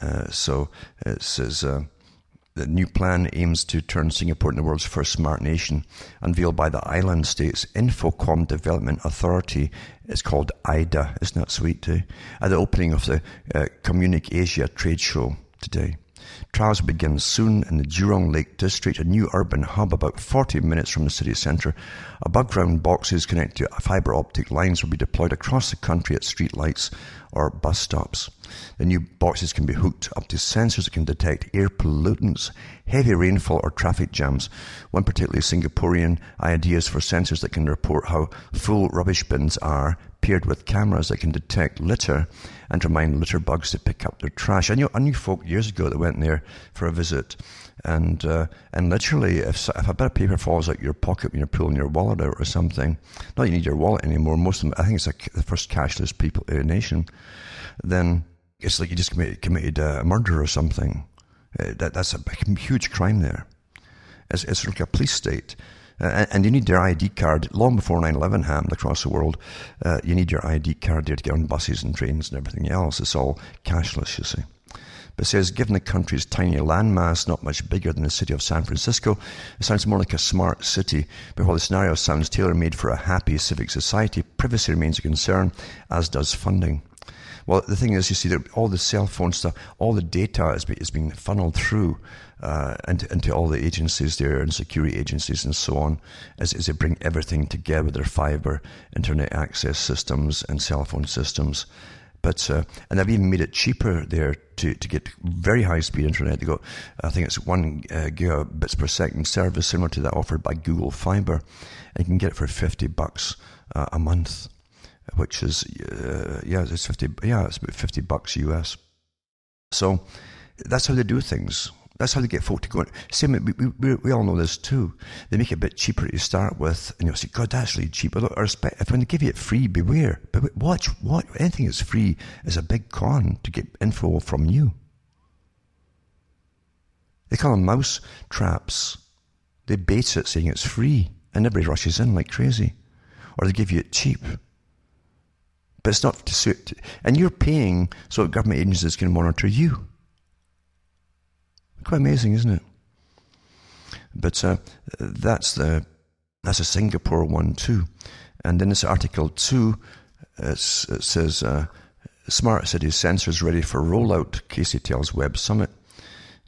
Uh, so it says uh, the new plan aims to turn Singapore into the world's first smart nation, unveiled by the island state's Infocomm Development Authority. It's called IDA. Isn't that sweet, too? At the opening of the uh, CommunicAsia trade show today. Trials begin soon in the Jurong Lake District, a new urban hub about 40 minutes from the city centre. Above ground boxes connected to fibre optic lines will be deployed across the country at street lights or bus stops. The new boxes can be hooked up to sensors that can detect air pollutants, heavy rainfall, or traffic jams. One particularly Singaporean idea is for sensors that can report how full rubbish bins are, paired with cameras that can detect litter and remind litter bugs to pick up their trash. I knew, I knew folk years ago that went there for a visit, and uh, and literally, if, if a bit of paper falls out your pocket when you're pulling your wallet out or something, not you need your wallet anymore. Most of them, I think it's a, the first cashless people uh, nation. Then it's like you just committed, committed a murder or something. Uh, that, that's a huge crime there. It's, it's like a police state. Uh, and you need your ID card. Long before 9 11 happened across the world, uh, you need your ID card there to get on buses and trains and everything else. It's all cashless, you see. But says, given the country's tiny landmass, not much bigger than the city of San Francisco, it sounds more like a smart city. But while the scenario sounds tailor made for a happy civic society, privacy remains a concern, as does funding. Well, the thing is, you see that all the cell phone stuff, all the data is, being funneled through uh, into, into all the agencies there and security agencies and so on as, as they bring everything together their fiber internet access systems and cell phone systems. But uh, and they've even made it cheaper there to, to get very high speed internet. They got I think it's one uh, gigabits per second service similar to that offered by Google Fiber, and you can get it for fifty bucks uh, a month which is uh, yeah, it's fifty. Yeah, it's about fifty bucks US. So that's how they do things. That's how they get folk to go. Same, we, we, we all know this too. They make it a bit cheaper to start with, and you'll say, God, that's really cheap. Although, respect, if when they give you it free, beware. But watch, what anything that's free is a big con to get info from you. They call them mouse traps. They bait it saying it's free, and everybody rushes in like crazy. Or they give you it cheap. But it's not to suit, and you're paying so government agencies can monitor you. Quite amazing, isn't it? But uh, that's the that's a Singapore one too. And in this article two, it says uh, smart city sensors ready for rollout. Casey tells Web Summit.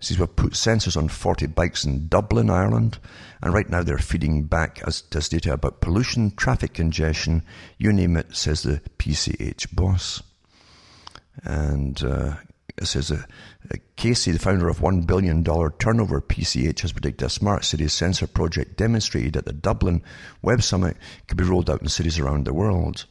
Says we've put sensors on 40 bikes in Dublin, Ireland, and right now they're feeding back as does data about pollution, traffic congestion, you name it, says the PCH boss. And uh, it says uh, Casey, the founder of $1 billion turnover PCH, has predicted a smart city sensor project demonstrated at the Dublin Web Summit could be rolled out in cities around the world.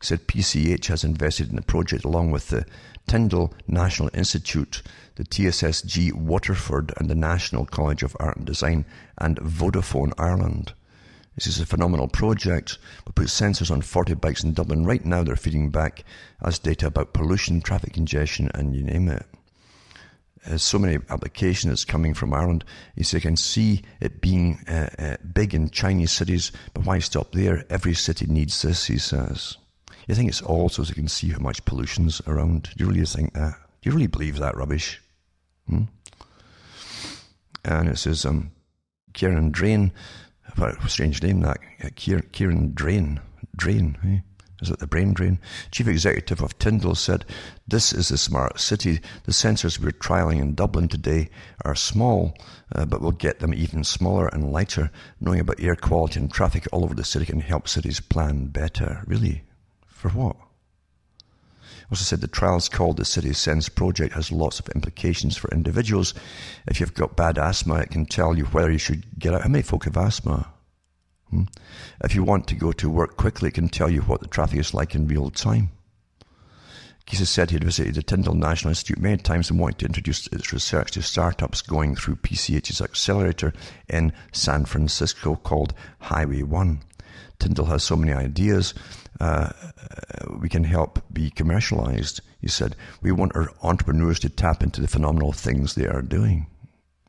said PCH has invested in the project along with the Tyndall National Institute, the TSSG Waterford, and the National College of Art and Design, and Vodafone Ireland. This is a phenomenal project. We put sensors on 40 bikes in Dublin. Right now, they're feeding back us data about pollution, traffic congestion, and you name it. There's so many applications coming from Ireland. You say, can see it being uh, uh, big in Chinese cities, but why stop there? Every city needs this, he says. You think it's all so they can see how much pollution's around? Do you really think that? Do you really believe that rubbish? Hmm? And it says, um, Kieran Drain what a strange name that. Uh, Kieran Drain. Drain, eh? Is it the brain drain? Chief executive of Tyndall said, This is a smart city. The sensors we're trialing in Dublin today are small, uh, but we'll get them even smaller and lighter. Knowing about air quality and traffic all over the city can help cities plan better. Really? For what? Also said the trials called the City Sense project has lots of implications for individuals. If you've got bad asthma, it can tell you whether you should get out. How many folk have asthma? Hmm? If you want to go to work quickly, it can tell you what the traffic is like in real time. Casey said he had visited the Tyndall National Institute many times and wanted to introduce its research to startups going through PCH's accelerator in San Francisco called Highway 1. Tyndall has so many ideas uh, we can help be commercialized. He said, we want our entrepreneurs to tap into the phenomenal things they are doing.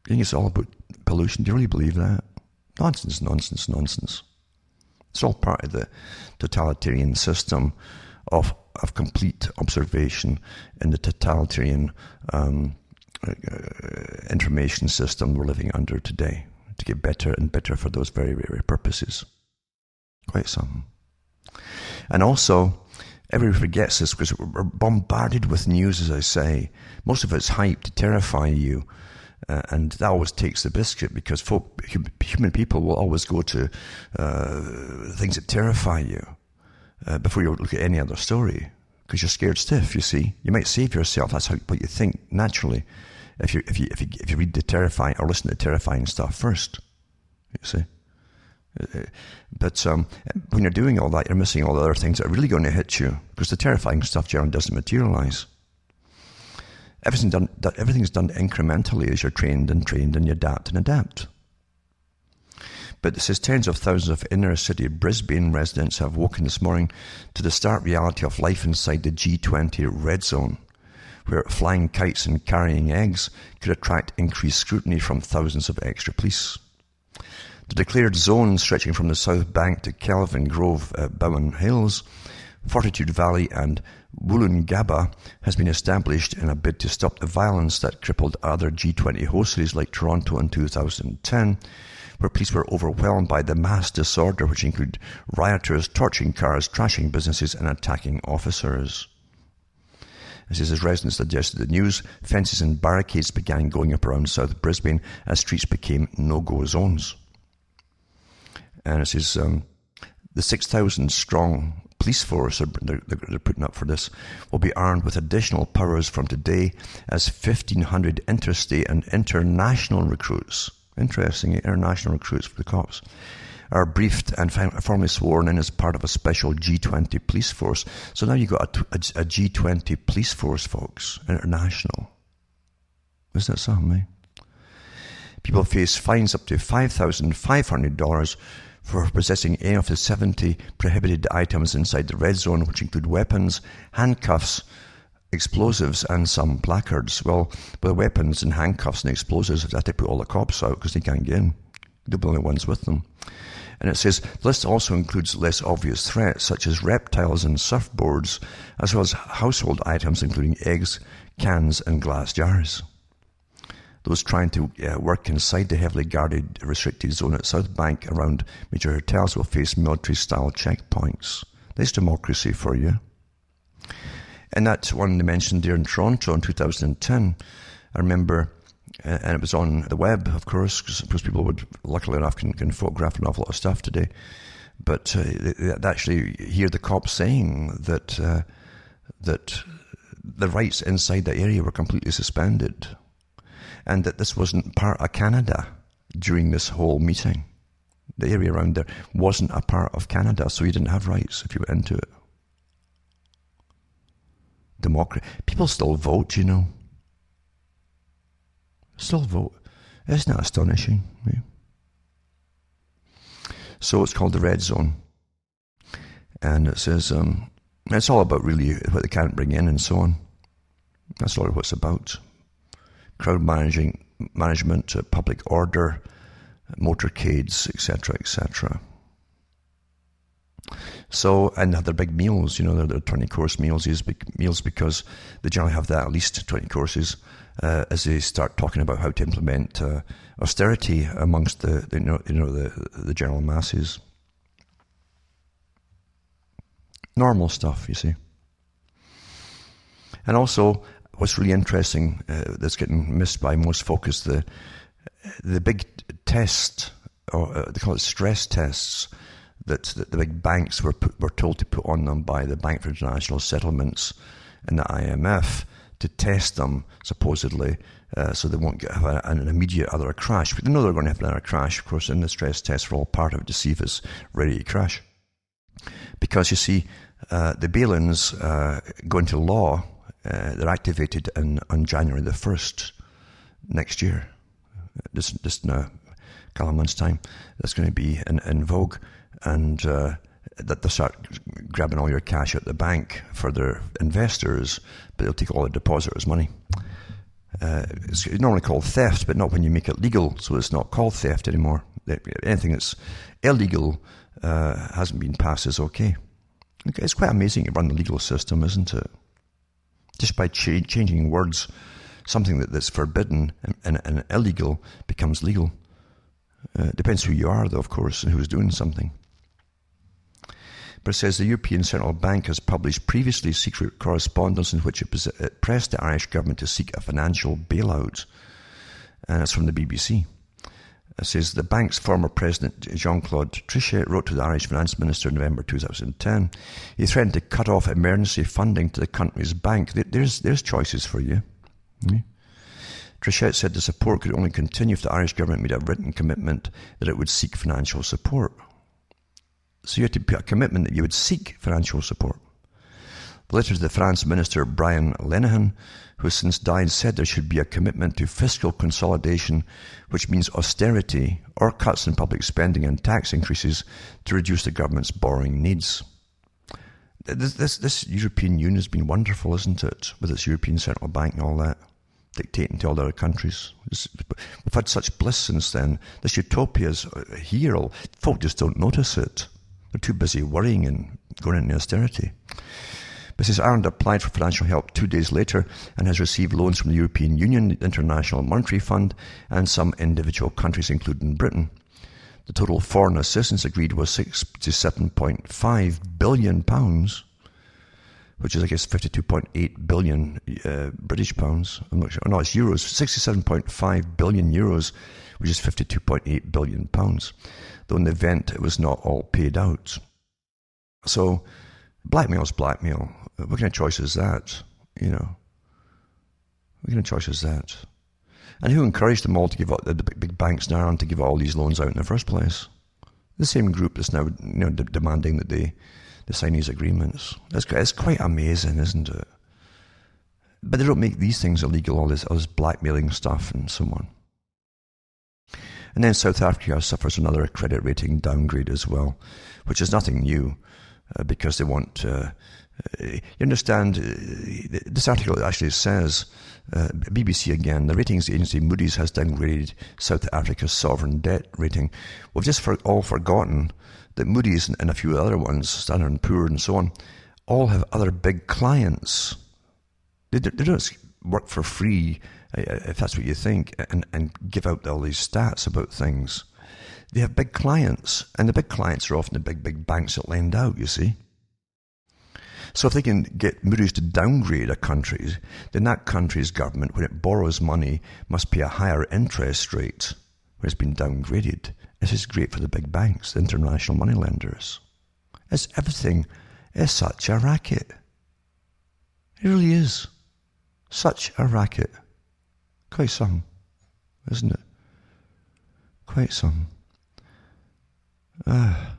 You think it's all about pollution? Do you really believe that? Nonsense, nonsense, nonsense. It's all part of the totalitarian system of, of complete observation in the totalitarian um, uh, information system we're living under today to get better and better for those very, very purposes. Quite something. And also, everybody forgets this because we're bombarded with news, as I say. Most of it's hype to terrify you. Uh, and that always takes the biscuit because folk, human people will always go to uh, things that terrify you uh, before you look at any other story because you're scared stiff. You see, you might save yourself. That's how, what you think naturally. If you if you if you if you read the terrifying or listen to the terrifying stuff first, you see. But um, when you're doing all that, you're missing all the other things that are really going to hit you because the terrifying stuff generally doesn't materialize. Everything's done, everything's done incrementally as you're trained and trained and you adapt and adapt. But it says tens of thousands of inner city Brisbane residents have woken this morning to the stark reality of life inside the G20 red zone, where flying kites and carrying eggs could attract increased scrutiny from thousands of extra police. The declared zone stretching from the south bank to Kelvin Grove uh, Bowen Hills, Fortitude Valley and Woolloongabba has been established in a bid to stop the violence that crippled other G20 host cities like Toronto in 2010, where police were overwhelmed by the mass disorder which included rioters torching cars, trashing businesses and attacking officers. As his residents suggested the news, fences and barricades began going up around South Brisbane as streets became no-go zones and it says um, the 6,000 strong police force they're, they're, putting up for this will be armed with additional powers from today as 1,500 interstate and international recruits, interesting, international recruits for the cops, are briefed and formally sworn in as part of a special G20 police force. So now you've got a a, a G20 police force, folks, international. Isn't that something, eh? People face fines up to $5,500 for possessing any of the 70 prohibited items inside the red zone, which include weapons, handcuffs, explosives, and some placards. Well, with weapons and handcuffs and explosives, they have to put all the cops out because they can't get in. They'll be the only ones with them. And it says the list also includes less obvious threats, such as reptiles and surfboards, as well as household items, including eggs, cans, and glass jars. Those trying to uh, work inside the heavily guarded restricted zone at South Bank around major hotels will face military-style checkpoints. There's democracy for you. And that one they mentioned there in Toronto in 2010, I remember, uh, and it was on the web, of course, because people would, luckily enough, can, can photograph an awful lot of stuff today. But uh, they, they actually hear the cops saying that uh, that the rights inside that area were completely suspended, and that this wasn't part of Canada during this whole meeting. The area around there wasn't a part of Canada, so you didn't have rights if you went into it. Democracy. People still vote, you know. Still vote. Isn't that astonishing? Yeah. So it's called the Red Zone. And it says, um, it's all about really what they can't bring in and so on. That's all what it's about. Crowd managing, management, uh, public order, motorcades, etc., etc. So, and have their big meals, you know, their, their 20 course meals, these big meals, because they generally have that at least 20 courses uh, as they start talking about how to implement uh, austerity amongst the, the, you know, you know the, the general masses. Normal stuff, you see. And also, what's really interesting uh, that's getting missed by most folks, the the big test, or uh, they call it stress tests, that, that the big banks were put, were told to put on them by the Bank for International Settlements and the IMF to test them supposedly, uh, so they won't get have an immediate other crash. But they know they're going to have another crash. Of course, in the stress tests, are all part of it to see if it's ready to crash. Because you see, uh, the bail-ins uh, go into law. Uh, they're activated in, on January the first next year. Just, just in a couple of months' time, that's going to be in, in vogue and uh, that they start grabbing all your cash at the bank for their investors, but they'll take all the depositors' money. Uh, it's normally called theft, but not when you make it legal, so it's not called theft anymore. Anything that's illegal uh, hasn't been passed is okay. It's quite amazing to run the legal system, isn't it? Just by cha- changing words, something that, that's forbidden and, and, and illegal becomes legal. Uh, depends who you are, though, of course, and who's doing something but it says the European Central Bank has published previously secret correspondence in which it, pressed the Irish government to seek a financial bailout. And it's from the BBC. It says the bank's former president, Jean Claude Trichet, wrote to the Irish finance minister in November 2010. He threatened to cut off emergency funding to the country's bank. There's, there's choices for you. Mm-hmm. Trichet said the support could only continue if the Irish government made a written commitment that it would seek financial support. So you had to put a commitment that you would seek financial support. The letter to the France minister, Brian Lenihan, who has since died, said there should be a commitment to fiscal consolidation, which means austerity or cuts in public spending and tax increases to reduce the government's borrowing needs. This, this, this European Union has been wonderful, isn't it? With its European Central Bank and all that, dictating to all the other countries. We've had such bliss since then. This utopia is uh, here. Folk just don't notice it. They're too busy worrying and going into austerity. Mrs. Ireland applied for financial help two days later and has received loans from the European Union, the International Monetary Fund, and some individual countries, including Britain. The total foreign assistance agreed was six to seven point five billion pounds, which is, I guess, fifty-two point eight billion uh, British pounds. I'm not sure. No, it's euros. Sixty-seven point five billion euros, which is fifty-two point eight billion pounds though in the event it was not all paid out. So, blackmail is blackmail. What kind of choice is that? You know, what kind of choice is that? And who encouraged them all to give up the big banks now and to give all these loans out in the first place? The same group that's now you know, de- demanding that they, they sign these agreements. It's, it's quite amazing, isn't it? But they don't make these things illegal, all this, all this blackmailing stuff and so on. And then South Africa suffers another credit rating downgrade as well, which is nothing new uh, because they want. Uh, you understand, uh, this article actually says, uh, BBC again, the ratings agency Moody's has downgraded South Africa's sovereign debt rating. We've just for, all forgotten that Moody's and a few other ones, Standard & Poor and so on, all have other big clients. They, they don't work for free, uh, if that's what you think, and, and give out all these stats about things. They have big clients, and the big clients are often the big, big banks that lend out, you see. So if they can get Moody's to downgrade a country, then that country's government, when it borrows money, must pay a higher interest rate when it's been downgraded. This is great for the big banks, the international money lenders. It's everything is such a racket. It really is. Such a racket. Quite some, isn't it? Quite some. Ah,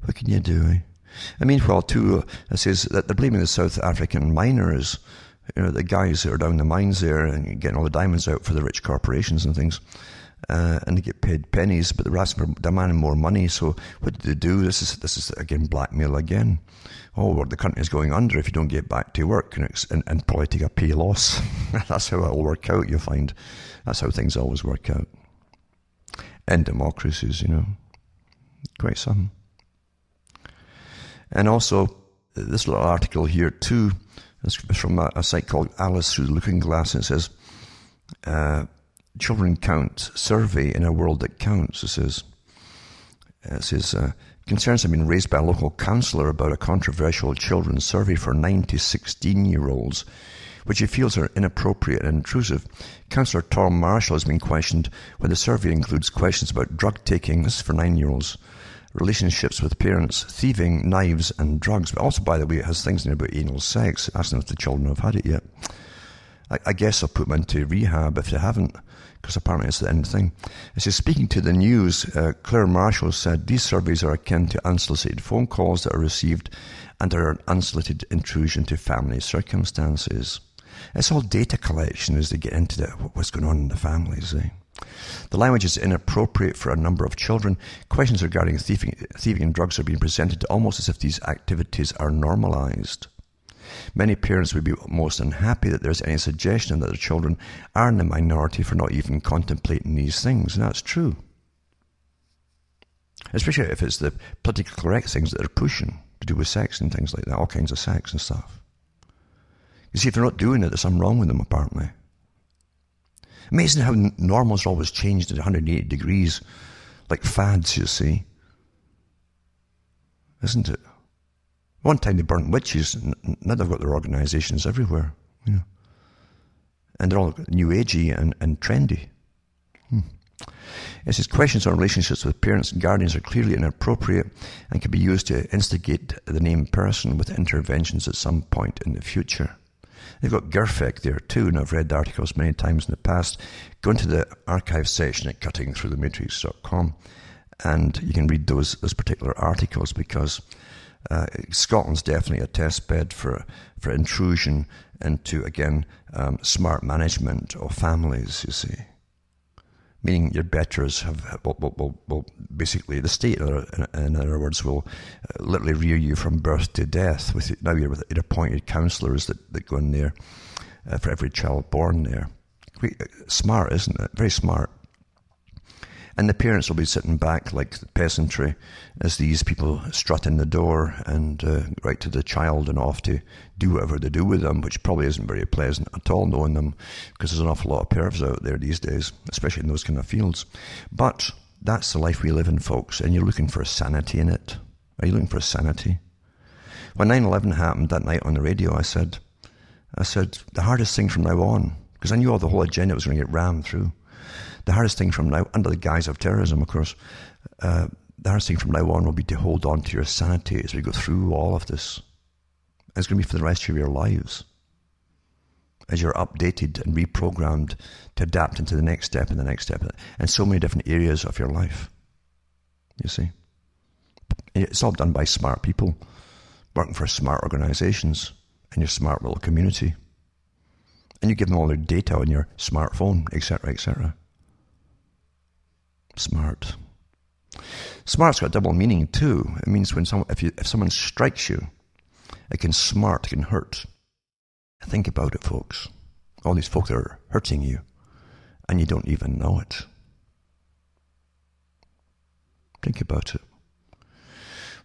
what can you do, eh? And meanwhile, too, uh, it says that they're blaming the South African miners, you know, the guys that are down the mines there and getting all the diamonds out for the rich corporations and things. Uh, and they get paid pennies, but they're asking for demanding more money. So what do they do? This is this is again blackmail again. Oh, well, the country is going under if you don't get back to work and, and, and probably take a pay loss. That's how it'll work out. You find that's how things always work out. In democracies, you know, quite some. And also, this little article here too is from a, a site called Alice Through the Looking Glass. And it says, uh, Children Count Survey in a World That Counts. It says, it says uh, concerns have been raised by a local councillor about a controversial children's survey for 9 to 16 year olds, which he feels are inappropriate and intrusive. Councillor Tom Marshall has been questioned when the survey includes questions about drug taking, this is for 9 year olds, relationships with parents, thieving, knives, and drugs. But also, by the way, it has things in about anal sex, asking if the children have had it yet. I, I guess I'll put them into rehab if they haven't, because apparently it's the end thing. It says, speaking to the news, uh, Claire Marshall said these surveys are akin to unsolicited phone calls that are received and are an unsolicited intrusion into family circumstances. It's all data collection as they get into the, what's going on in the families. Eh? The language is inappropriate for a number of children. Questions regarding thieving, thieving and drugs are being presented almost as if these activities are normalized. Many parents would be most unhappy that there's any suggestion that their children are in the minority for not even contemplating these things, and that's true. Especially if it's the politically correct things that they're pushing to do with sex and things like that, all kinds of sex and stuff. You see, if they're not doing it, there's something wrong with them, apparently. Amazing how normal's are always changed at 180 degrees, like fads, you see. Isn't it? One time they burnt witches, now they've got their organisations everywhere, you know. And they're all new agey and, and trendy. Hmm. It says questions on relationships with parents and guardians are clearly inappropriate and can be used to instigate the named person with interventions at some point in the future. They've got GIRFEC there too, and I've read the articles many times in the past. Go into the archive section at cuttingthroughthematrix.com and you can read those, those particular articles because uh, Scotland's definitely a test bed for, for intrusion into, again, um, smart management of families, you see meaning your betters have will, will, will, basically the state, in other words, will uh, literally rear you from birth to death. With now you're with appointed counsellors that, that go in there uh, for every child born there. Uh, smart, isn't it? Very smart. And the parents will be sitting back like peasantry as these people strut in the door and uh, right to the child and off to do whatever they do with them, which probably isn't very pleasant at all knowing them because there's an awful lot of pervs out there these days, especially in those kind of fields. But that's the life we live in, folks, and you're looking for sanity in it. Are you looking for sanity? When 9 11 happened that night on the radio, I said, I said, the hardest thing from now on, because I knew all the whole agenda was going to get rammed through the hardest thing from now, under the guise of terrorism, of course, uh, the hardest thing from now on will be to hold on to your sanity as we go through all of this. It's going to be for the rest of your lives. As you're updated and reprogrammed to adapt into the next step and the next step, and so many different areas of your life. You see? It's all done by smart people working for smart organizations in your smart little community. And you give them all their data on your smartphone, etc., etc. Smart. Smart's got double meaning too. It means when someone, if, you, if someone strikes you, it can smart, it can hurt. Think about it, folks. All these folks are hurting you, and you don't even know it. Think about it.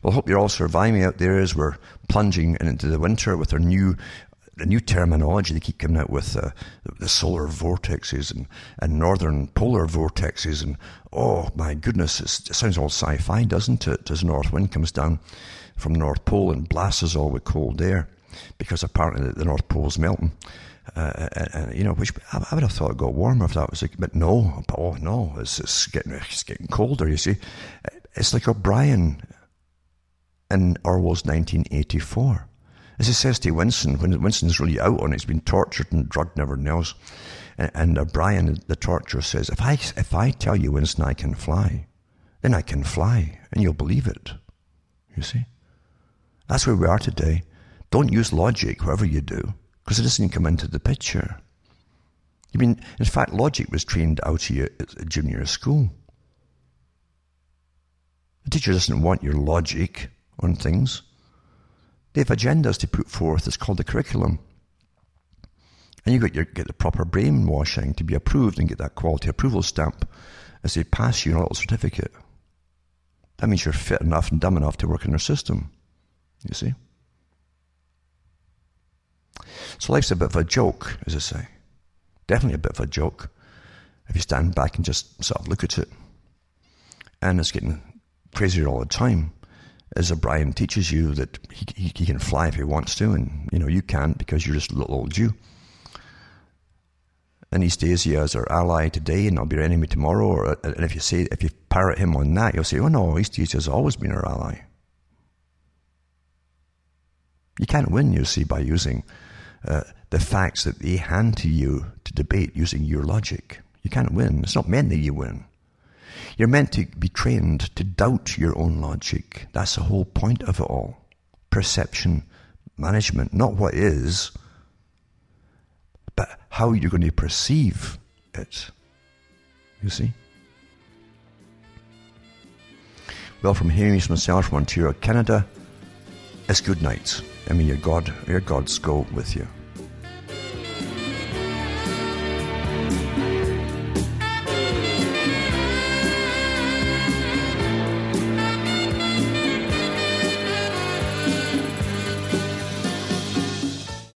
Well, hope you're all surviving out there as we're plunging into the winter with our new the new terminology they keep coming out with uh, the solar vortexes and, and northern polar vortexes and oh my goodness it sounds all sci-fi doesn't it? As north wind comes down from the north pole and blasts us all with cold air because apparently the north pole is melting. Uh, and, and, you know which I, I, would have thought it got warmer if that was like but no oh no it's, it's getting it's getting colder you see. It's like O'Brien in Orwell's 1984 as he says to Winston, when Winston's really out on it, he's been tortured and drugged and else. And, uh, and O'Brien, the torturer, says, if I, if I tell you, Winston, I can fly, then I can fly, and you'll believe it. You see? That's where we are today. Don't use logic, whatever you do, because it doesn't come into the picture. I mean, in fact, logic was trained out of you at junior school. The teacher doesn't want your logic on things. They have agendas to put forth. It's called the curriculum. And you got get the proper brainwashing to be approved and get that quality approval stamp as they pass you a little certificate. That means you're fit enough and dumb enough to work in their system. You see? So life's a bit of a joke, as I say. Definitely a bit of a joke if you stand back and just sort of look at it. And it's getting crazier all the time as O'Brien teaches you that he, he, he, can fly if he wants to, and you know you can't because you're just a little old Jew. And Eastasia as our ally today, and not be our enemy tomorrow. Or, and if you say if you parrot him on that, you'll say, "Oh no, East has always been our ally." You can't win, you see, by using uh, the facts that they hand to you to debate using your logic. You can't win. It's not meant that you win. You're meant to be trained to doubt your own logic. That's the whole point of it all. Perception management, not what is, but how you're going to perceive it. You see? Well, from Hamish myself from Ontario, Canada, it's good night. I mean, your God, your gods go with you.